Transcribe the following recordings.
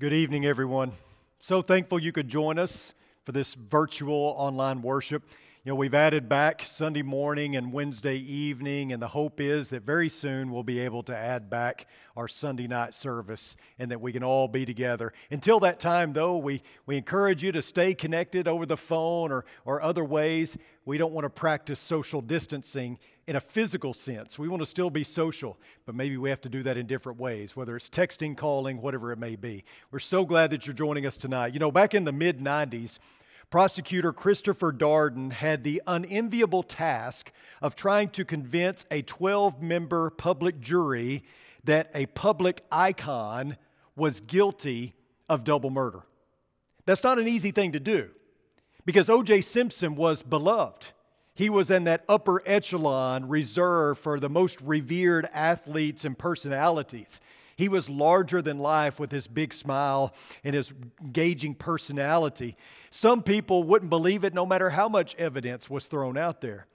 Good evening, everyone. So thankful you could join us for this virtual online worship. You know, we've added back Sunday morning and Wednesday evening, and the hope is that very soon we'll be able to add back our Sunday night service and that we can all be together. Until that time, though, we, we encourage you to stay connected over the phone or, or other ways. We don't want to practice social distancing in a physical sense. We want to still be social, but maybe we have to do that in different ways, whether it's texting, calling, whatever it may be. We're so glad that you're joining us tonight. You know, back in the mid 90s, Prosecutor Christopher Darden had the unenviable task of trying to convince a 12 member public jury that a public icon was guilty of double murder. That's not an easy thing to do because O.J. Simpson was beloved. He was in that upper echelon reserved for the most revered athletes and personalities. He was larger than life with his big smile and his engaging personality. Some people wouldn't believe it no matter how much evidence was thrown out there.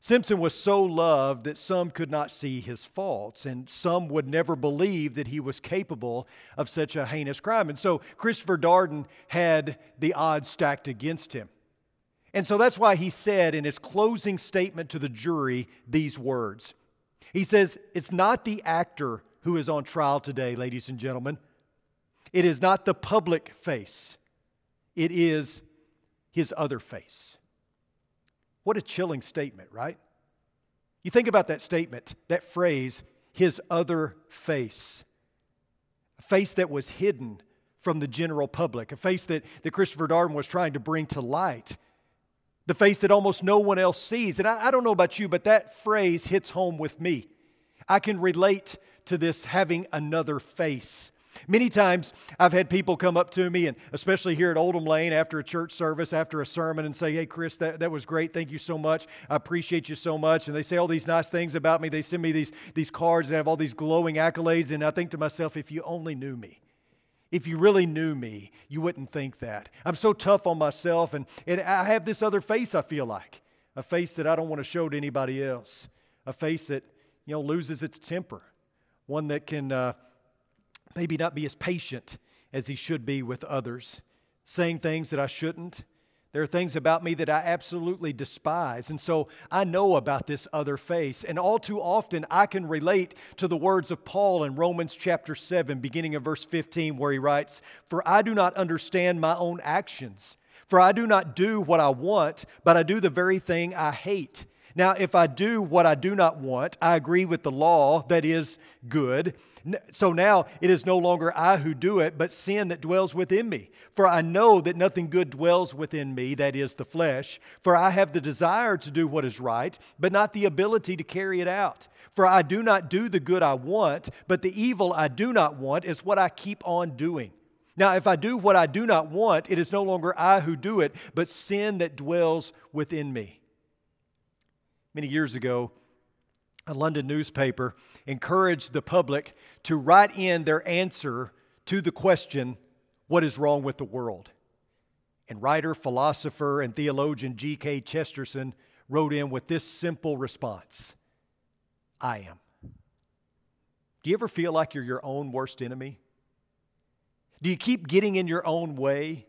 Simpson was so loved that some could not see his faults, and some would never believe that he was capable of such a heinous crime. And so Christopher Darden had the odds stacked against him. And so that's why he said in his closing statement to the jury these words He says, It's not the actor who is on trial today, ladies and gentlemen. It is not the public face, it is his other face. What a chilling statement, right? You think about that statement, that phrase, his other face. A face that was hidden from the general public, a face that, that Christopher Darden was trying to bring to light, the face that almost no one else sees. And I, I don't know about you, but that phrase hits home with me. I can relate to this having another face. Many times I've had people come up to me, and especially here at Oldham Lane after a church service, after a sermon, and say, Hey, Chris, that, that was great. Thank you so much. I appreciate you so much. And they say all these nice things about me. They send me these, these cards and have all these glowing accolades. And I think to myself, if you only knew me, if you really knew me, you wouldn't think that. I'm so tough on myself, and, and I have this other face, I feel like a face that I don't want to show to anybody else, a face that you know loses its temper one that can uh, maybe not be as patient as he should be with others, saying things that I shouldn't. There are things about me that I absolutely despise. And so I know about this other face. And all too often, I can relate to the words of Paul in Romans chapter 7, beginning of verse 15, where he writes, For I do not understand my own actions. For I do not do what I want, but I do the very thing I hate. Now, if I do what I do not want, I agree with the law that is good. So now it is no longer I who do it, but sin that dwells within me. For I know that nothing good dwells within me, that is the flesh. For I have the desire to do what is right, but not the ability to carry it out. For I do not do the good I want, but the evil I do not want is what I keep on doing. Now, if I do what I do not want, it is no longer I who do it, but sin that dwells within me many years ago, a London newspaper encouraged the public to write in their answer to the question, What is wrong with the world? And writer, philosopher, and theologian G.K. Chesterton wrote in with this simple response I am. Do you ever feel like you're your own worst enemy? Do you keep getting in your own way?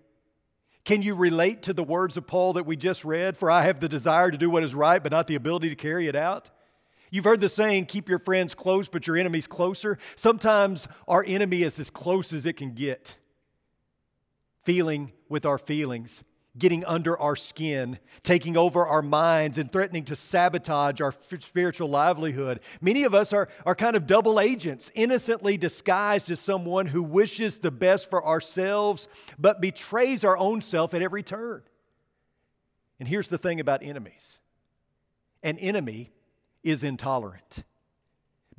Can you relate to the words of Paul that we just read? For I have the desire to do what is right, but not the ability to carry it out. You've heard the saying, keep your friends close, but your enemies closer. Sometimes our enemy is as close as it can get, feeling with our feelings getting under our skin, taking over our minds, and threatening to sabotage our spiritual livelihood. Many of us are, are kind of double agents, innocently disguised as someone who wishes the best for ourselves, but betrays our own self at every turn. And here's the thing about enemies an enemy is intolerant.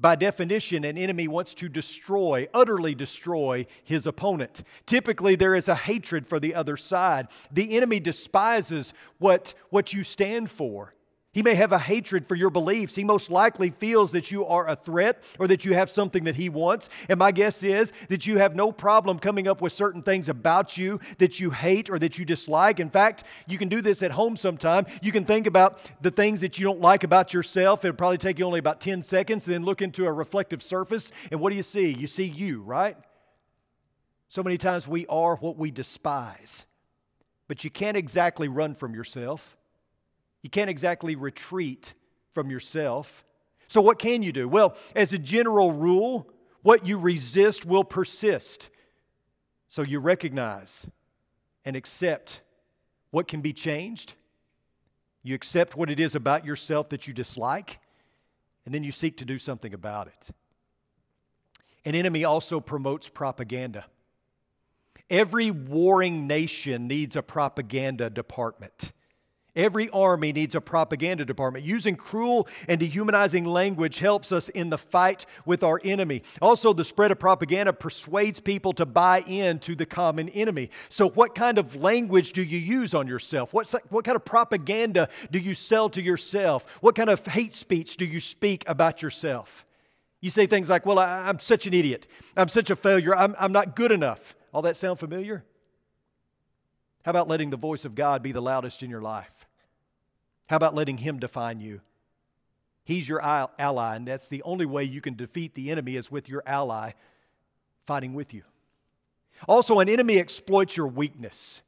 By definition, an enemy wants to destroy, utterly destroy his opponent. Typically, there is a hatred for the other side. The enemy despises what, what you stand for. He may have a hatred for your beliefs. He most likely feels that you are a threat or that you have something that he wants. And my guess is that you have no problem coming up with certain things about you that you hate or that you dislike. In fact, you can do this at home sometime. You can think about the things that you don't like about yourself. It'll probably take you only about 10 seconds, then look into a reflective surface. And what do you see? You see you, right? So many times we are what we despise. But you can't exactly run from yourself. You can't exactly retreat from yourself. So, what can you do? Well, as a general rule, what you resist will persist. So, you recognize and accept what can be changed. You accept what it is about yourself that you dislike, and then you seek to do something about it. An enemy also promotes propaganda. Every warring nation needs a propaganda department. Every army needs a propaganda department. Using cruel and dehumanizing language helps us in the fight with our enemy. Also, the spread of propaganda persuades people to buy into the common enemy. So, what kind of language do you use on yourself? What, what kind of propaganda do you sell to yourself? What kind of hate speech do you speak about yourself? You say things like, Well, I, am such an idiot. I'm such a failure. I'm, I'm not good enough. All that sound familiar? How about letting the voice of God be the loudest in your life? How about letting Him define you? He's your ally, and that's the only way you can defeat the enemy is with your ally fighting with you. Also, an enemy exploits your weakness.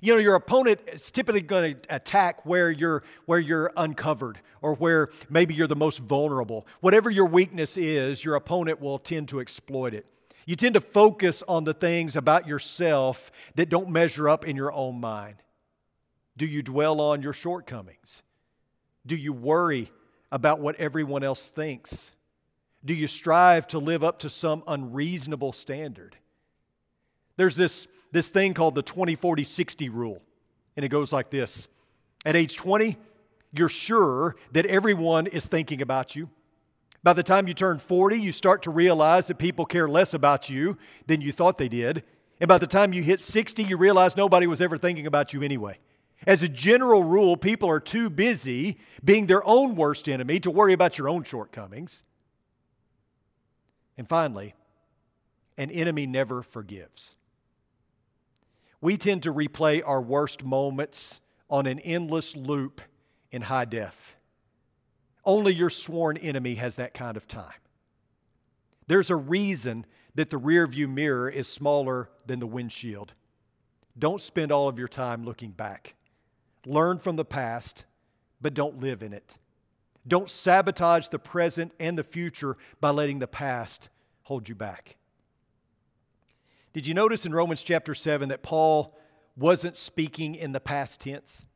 You know, your opponent is typically going to attack where you're where you're uncovered or where maybe you're the most vulnerable. Whatever your weakness is, your opponent will tend to exploit it. You tend to focus on the things about yourself that don't measure up in your own mind. Do you dwell on your shortcomings? Do you worry about what everyone else thinks? Do you strive to live up to some unreasonable standard? There's this, this thing called the 20 40 60 rule, and it goes like this At age 20, you're sure that everyone is thinking about you. By the time you turn 40, you start to realize that people care less about you than you thought they did. And by the time you hit 60, you realize nobody was ever thinking about you anyway. As a general rule, people are too busy being their own worst enemy to worry about your own shortcomings. And finally, an enemy never forgives. We tend to replay our worst moments on an endless loop in high def. Only your sworn enemy has that kind of time. There's a reason that the rearview mirror is smaller than the windshield. Don't spend all of your time looking back. Learn from the past, but don't live in it. Don't sabotage the present and the future by letting the past hold you back. Did you notice in Romans chapter 7 that Paul wasn't speaking in the past tense?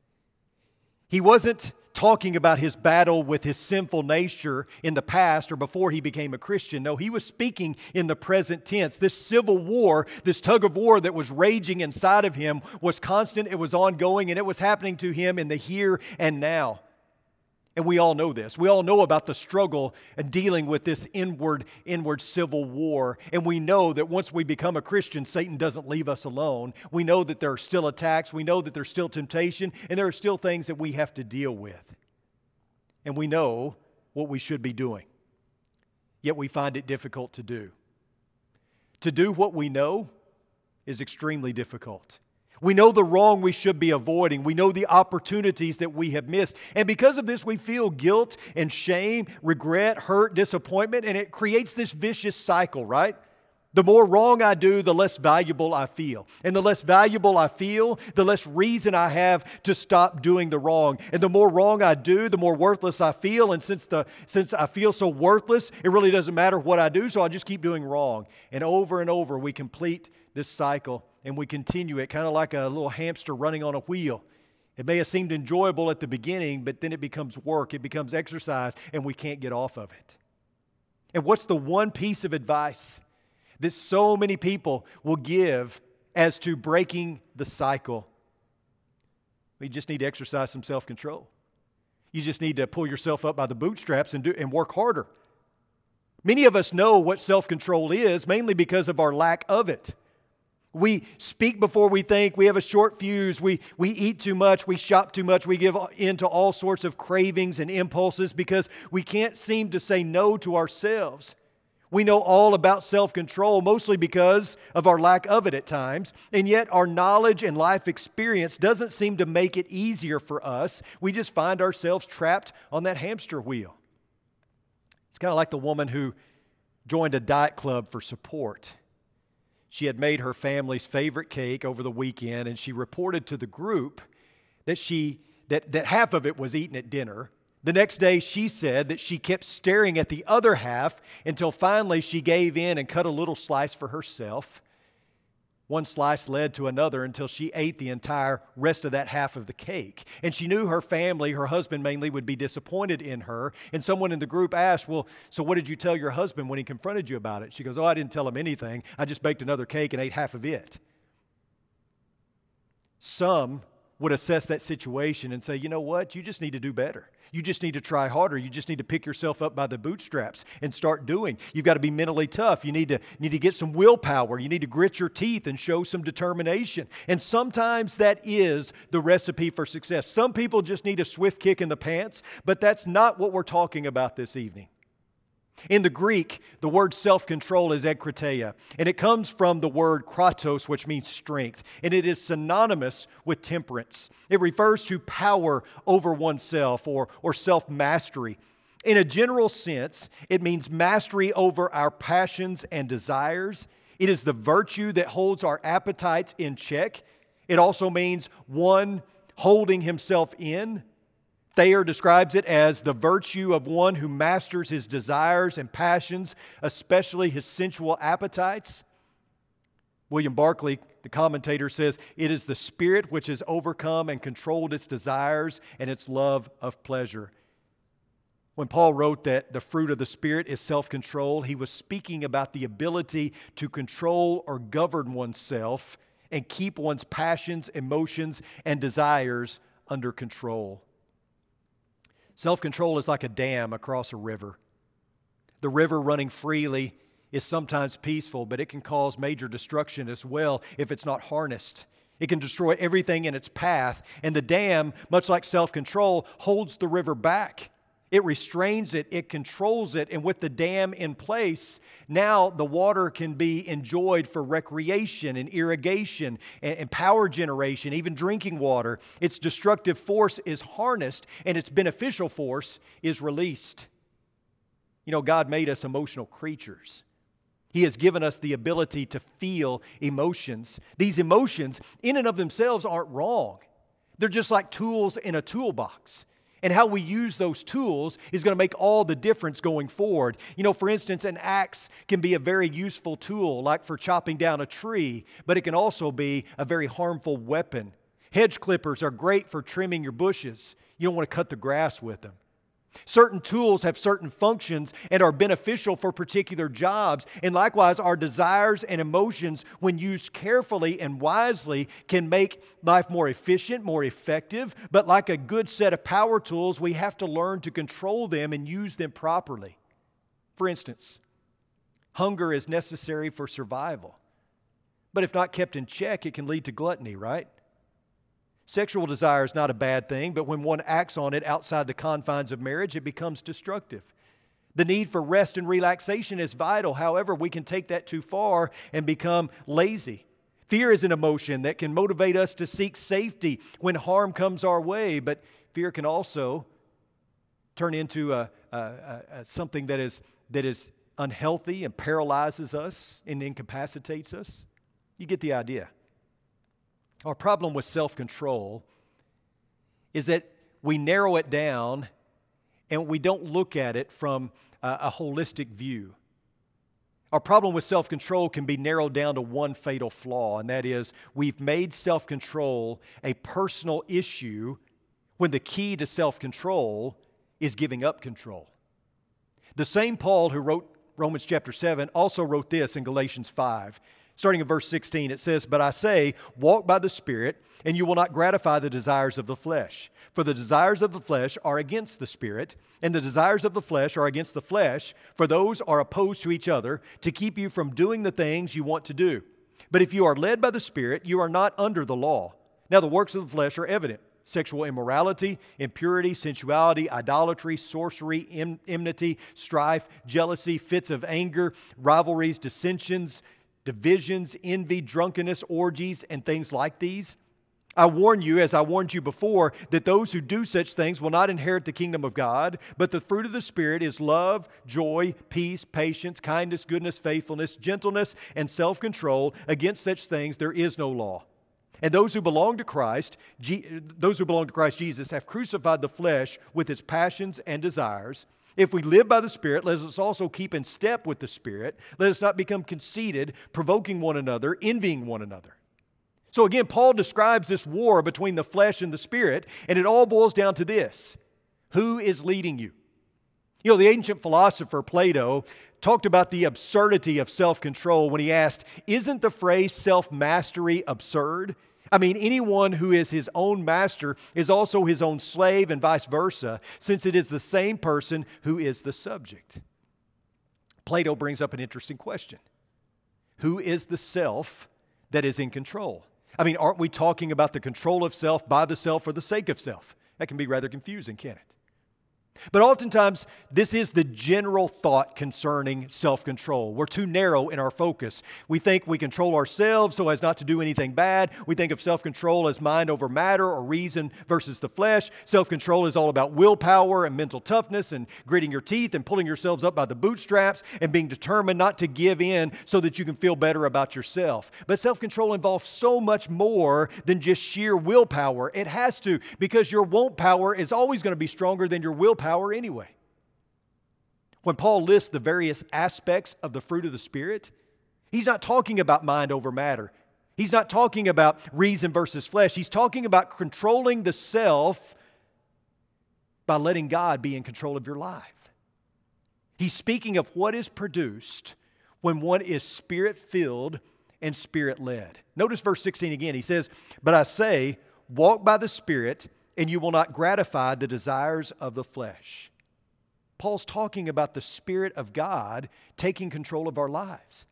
He wasn't talking about his battle with his sinful nature in the past or before he became a Christian. No, he was speaking in the present tense. This civil war, this tug of war that was raging inside of him was constant, it was ongoing, and it was happening to him in the here and now. And we all know this. We all know about the struggle and dealing with this inward, inward civil war. And we know that once we become a Christian, Satan doesn't leave us alone. We know that there are still attacks. We know that there's still temptation. And there are still things that we have to deal with. And we know what we should be doing. Yet we find it difficult to do. To do what we know is extremely difficult. We know the wrong we should be avoiding. We know the opportunities that we have missed. And because of this, we feel guilt and shame, regret, hurt, disappointment, and it creates this vicious cycle, right? The more wrong I do, the less valuable I feel. And the less valuable I feel, the less reason I have to stop doing the wrong. And the more wrong I do, the more worthless I feel. And since, the, since I feel so worthless, it really doesn't matter what I do, so I just keep doing wrong. And over and over, we complete this cycle and we continue it, kind of like a little hamster running on a wheel. It may have seemed enjoyable at the beginning, but then it becomes work, it becomes exercise, and we can't get off of it. And what's the one piece of advice that so many people will give as to breaking the cycle? We just need to exercise some self control. You just need to pull yourself up by the bootstraps and, do, and work harder. Many of us know what self control is, mainly because of our lack of it. We speak before we think. We have a short fuse. We, we eat too much. We shop too much. We give in to all sorts of cravings and impulses because we can't seem to say no to ourselves. We know all about self control, mostly because of our lack of it at times, and yet our knowledge and life experience doesn't seem to make it easier for us. We just find ourselves trapped on that hamster wheel. It's kind of like the woman who joined a diet club for support. She had made her family's favorite cake over the weekend, and she reported to the group that, she, that, that half of it was eaten at dinner. The next day, she said that she kept staring at the other half until finally she gave in and cut a little slice for herself. One slice led to another until she ate the entire rest of that half of the cake. And she knew her family, her husband mainly, would be disappointed in her. And someone in the group asked, Well, so what did you tell your husband when he confronted you about it? She goes, Oh, I didn't tell him anything. I just baked another cake and ate half of it. Some would assess that situation and say, You know what? You just need to do better. You just need to try harder. You just need to pick yourself up by the bootstraps and start doing. You've got to be mentally tough. You need to, need to get some willpower. You need to grit your teeth and show some determination. And sometimes that is the recipe for success. Some people just need a swift kick in the pants, but that's not what we're talking about this evening. In the Greek, the word self control is enkrateia, and it comes from the word kratos, which means strength, and it is synonymous with temperance. It refers to power over oneself or, or self mastery. In a general sense, it means mastery over our passions and desires. It is the virtue that holds our appetites in check. It also means one holding himself in. Thayer describes it as the virtue of one who masters his desires and passions, especially his sensual appetites. William Barclay, the commentator, says it is the spirit which has overcome and controlled its desires and its love of pleasure. When Paul wrote that the fruit of the Spirit is self control, he was speaking about the ability to control or govern oneself and keep one's passions, emotions, and desires under control. Self control is like a dam across a river. The river running freely is sometimes peaceful, but it can cause major destruction as well if it's not harnessed. It can destroy everything in its path. And the dam, much like self control, holds the river back. It restrains it, it controls it, and with the dam in place, now the water can be enjoyed for recreation and irrigation and, power generation, even drinking water. Its destructive force is harnessed, and its beneficial force is released. You know, God made us emotional creatures. He has given us the ability to feel emotions. These emotions, in and of themselves, aren't wrong. They're just like tools in a toolbox. And how we use those tools is going to make all the difference going forward. You know, for instance, an axe can be a very useful tool, like for chopping down a tree, but it can also be a very harmful weapon. Hedge clippers are great for trimming your bushes. You don't want to cut the grass with them. Certain tools have certain functions and are beneficial for particular jobs. And likewise, our desires and emotions, when used carefully and wisely, can make life more efficient, more effective. But like a good set of power tools, we have to learn to control them and use them properly. For instance, hunger is necessary for survival. But if not kept in check, it can lead to gluttony, right? Sexual desire is not a bad thing, but when one acts on it outside the confines of marriage, it becomes destructive. The need for rest and relaxation is vital. However, we can take that too far and become lazy. Fear is an emotion that can motivate us to seek safety when harm comes our way, but fear can also turn into a, a, a, something that is, that is unhealthy and paralyzes us and incapacitates us. You get the idea. Our problem with self control is that we narrow it down and we don't look at it from a, a holistic view. Our problem with self control can be narrowed down to one fatal flaw, and that is we've made self control a personal issue when the key to self control is giving up control. The same Paul who wrote Romans chapter 7 also wrote this in Galatians 5. Starting in verse 16, it says, But I say, walk by the Spirit, and you will not gratify the desires of the flesh. For the desires of the flesh are against the Spirit, and the desires of the flesh are against the flesh, for those are opposed to each other to keep you from doing the things you want to do. But if you are led by the Spirit, you are not under the law. Now, the works of the flesh are evident sexual immorality, impurity, sensuality, idolatry, sorcery, enmity, strife, jealousy, fits of anger, rivalries, dissensions divisions, envy, drunkenness, orgies, and things like these. I warn you, as I warned you before, that those who do such things will not inherit the kingdom of God. But the fruit of the Spirit is love, joy, peace, patience, kindness, goodness, faithfulness, gentleness, and self control. Against such things there is no law. And those who belong to Christ, those who belong to Christ Jesus, have crucified the flesh with its passions and desires. If we live by the Spirit, let us also keep in step with the Spirit. Let us not become conceited, provoking one another, envying one another. So again, Paul describes this war between the flesh and the spirit, and it all boils down to this who is leading you? You know, the ancient philosopher Plato talked about the absurdity of self control when he asked, Isn't the phrase self mastery absurd? I mean, anyone who is his own master is also his own slave, and vice versa, since it is the same person who is the subject. Plato brings up an interesting question Who is the self that is in control? I mean, aren't we talking about the control of self by the self for the sake of self? That can be rather confusing, can it? But oftentimes, this is the general thought concerning self control. We're too narrow in our focus. We think we control ourselves so as not to do anything bad. We think of self control as mind over matter or reason versus the flesh. Self control is all about willpower and mental toughness and gritting your teeth and pulling yourselves up by the bootstraps and being determined not to give in so that you can feel better about yourself. But self control involves so much more than just sheer willpower. It has to, because your won't power is always going to be stronger than your willpower power anyway. When Paul lists the various aspects of the fruit of the Spirit, he's not talking about mind over matter. He's not talking about reason versus flesh. He's talking about controlling the self by letting God be in control of your life. He's speaking of what is produced when one is spirit filled and spirit led. Notice verse 16 again. He says, But I say, walk by the Spirit, and you will not gratify the desires of the flesh. Paul's talking about the Spirit of God taking control of our lives.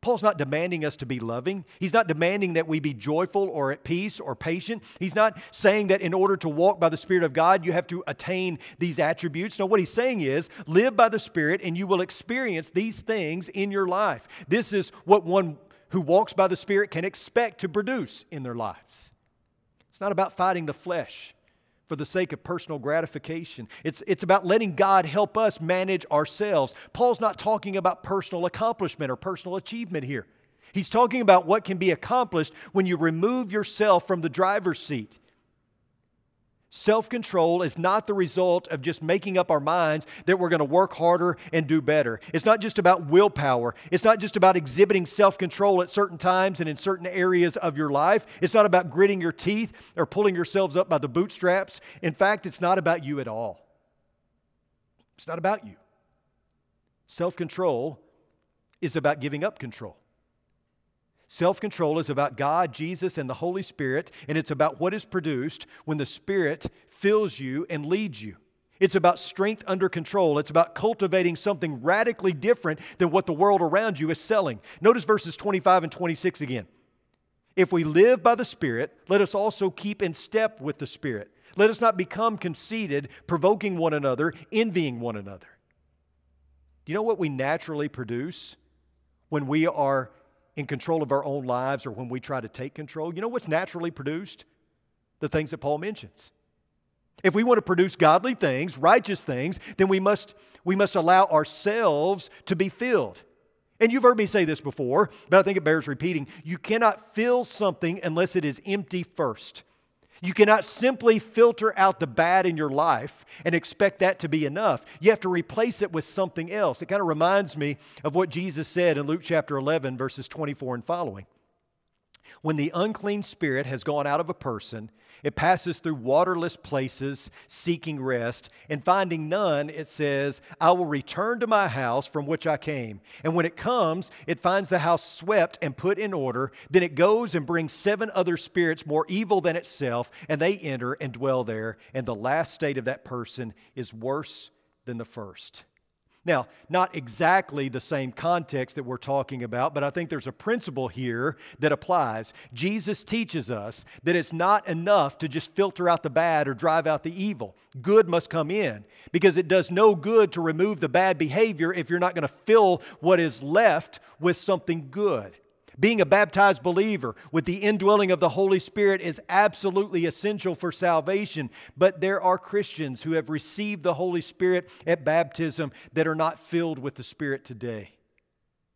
Paul's not demanding us to be loving. He's not demanding that we be joyful or at peace or patient. He's not saying that in order to walk by the Spirit of God, you have to attain these attributes. No, what he's saying is live by the Spirit and you will experience these things in your life. This is what one who walks by the Spirit can expect to produce in their lives. It's not about fighting the flesh for the sake of personal gratification. It's, it's about letting God help us manage ourselves. Paul's not talking about personal accomplishment or personal achievement here. He's talking about what can be accomplished when you remove yourself from the driver's seat. Self control is not the result of just making up our minds that we're going to work harder and do better. It's not just about willpower. It's not just about exhibiting self control at certain times and in certain areas of your life. It's not about gritting your teeth or pulling yourselves up by the bootstraps. In fact, it's not about you at all. It's not about you. Self control is about giving up control. Self control is about God, Jesus, and the Holy Spirit, and it's about what is produced when the Spirit fills you and leads you. It's about strength under control. It's about cultivating something radically different than what the world around you is selling. Notice verses 25 and 26 again. If we live by the Spirit, let us also keep in step with the Spirit. Let us not become conceited, provoking one another, envying one another. Do you know what we naturally produce when we are in control of our own lives or when we try to take control, you know what's naturally produced? The things that Paul mentions. If we want to produce godly things, righteous things, then we must, we must allow ourselves to be filled. And you've heard me say this before, but I think it bears repeating. You cannot fill something unless it is empty first. You cannot simply filter out the bad in your life and expect that to be enough. You have to replace it with something else. It kind of reminds me of what Jesus said in Luke chapter 11, verses 24 and following. When the unclean spirit has gone out of a person, it passes through waterless places seeking rest, and finding none, it says, I will return to my house from which I came. And when it comes, it finds the house swept and put in order. Then it goes and brings seven other spirits more evil than itself, and they enter and dwell there. And the last state of that person is worse than the first. Now, not exactly the same context that we're talking about, but I think there's a principle here that applies. Jesus teaches us that it's not enough to just filter out the bad or drive out the evil. Good must come in because it does no good to remove the bad behavior if you're not going to fill what is left with something good. Being a baptized believer with the indwelling of the Holy Spirit is absolutely essential for salvation. But there are Christians who have received the Holy Spirit at baptism that are not filled with the Spirit today.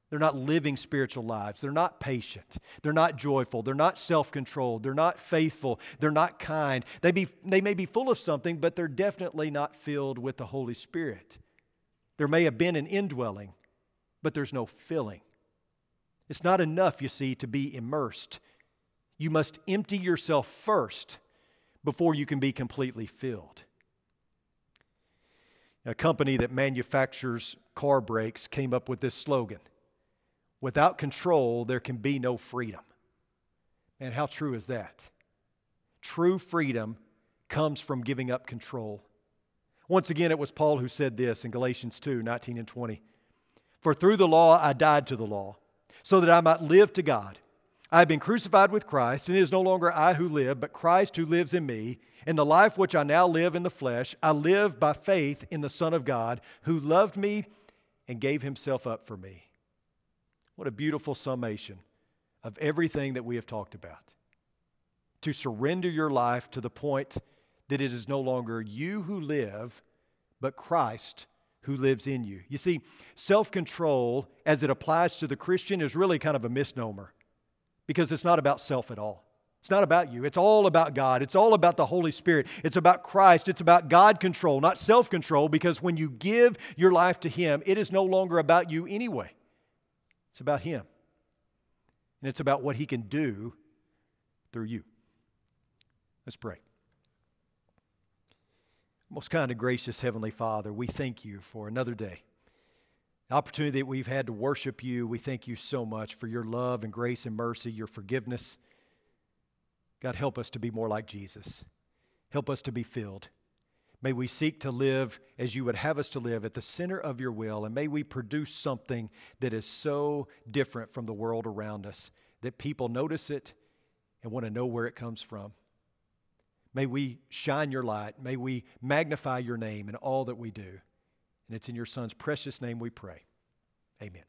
They're not living spiritual lives. They're not patient. They're not joyful. They're not self controlled. They're not faithful. They're not kind. They, be, they may be full of something, but they're definitely not filled with the Holy Spirit. There may have been an indwelling, but there's no filling. It's not enough, you see, to be immersed. You must empty yourself first before you can be completely filled. A company that manufactures car brakes came up with this slogan Without control, there can be no freedom. And how true is that? True freedom comes from giving up control. Once again, it was Paul who said this in Galatians 2 19 and 20. For through the law I died to the law so that I might live to God. I have been crucified with Christ, and it is no longer I who live, but Christ who lives in me. In the life which I now live in the flesh, I live by faith in the Son of God, who loved me and gave himself up for me. What a beautiful summation of everything that we have talked about. To surrender your life to the point that it is no longer you who live, but Christ who lives in you. You see, self control, as it applies to the Christian, is really kind of a misnomer because it's not about self at all. It's not about you. It's all about God. It's all about the Holy Spirit. It's about Christ. It's about God control, not self control, because when you give your life to Him, it is no longer about you anyway. It's about Him. And it's about what He can do through you. Let's pray. Most kind and gracious Heavenly Father, we thank you for another day. The opportunity that we've had to worship you, we thank you so much for your love and grace and mercy, your forgiveness. God, help us to be more like Jesus. Help us to be filled. May we seek to live as you would have us to live at the center of your will, and may we produce something that is so different from the world around us that people notice it and want to know where it comes from. May we shine your light. May we magnify your name in all that we do. And it's in your Son's precious name we pray. Amen.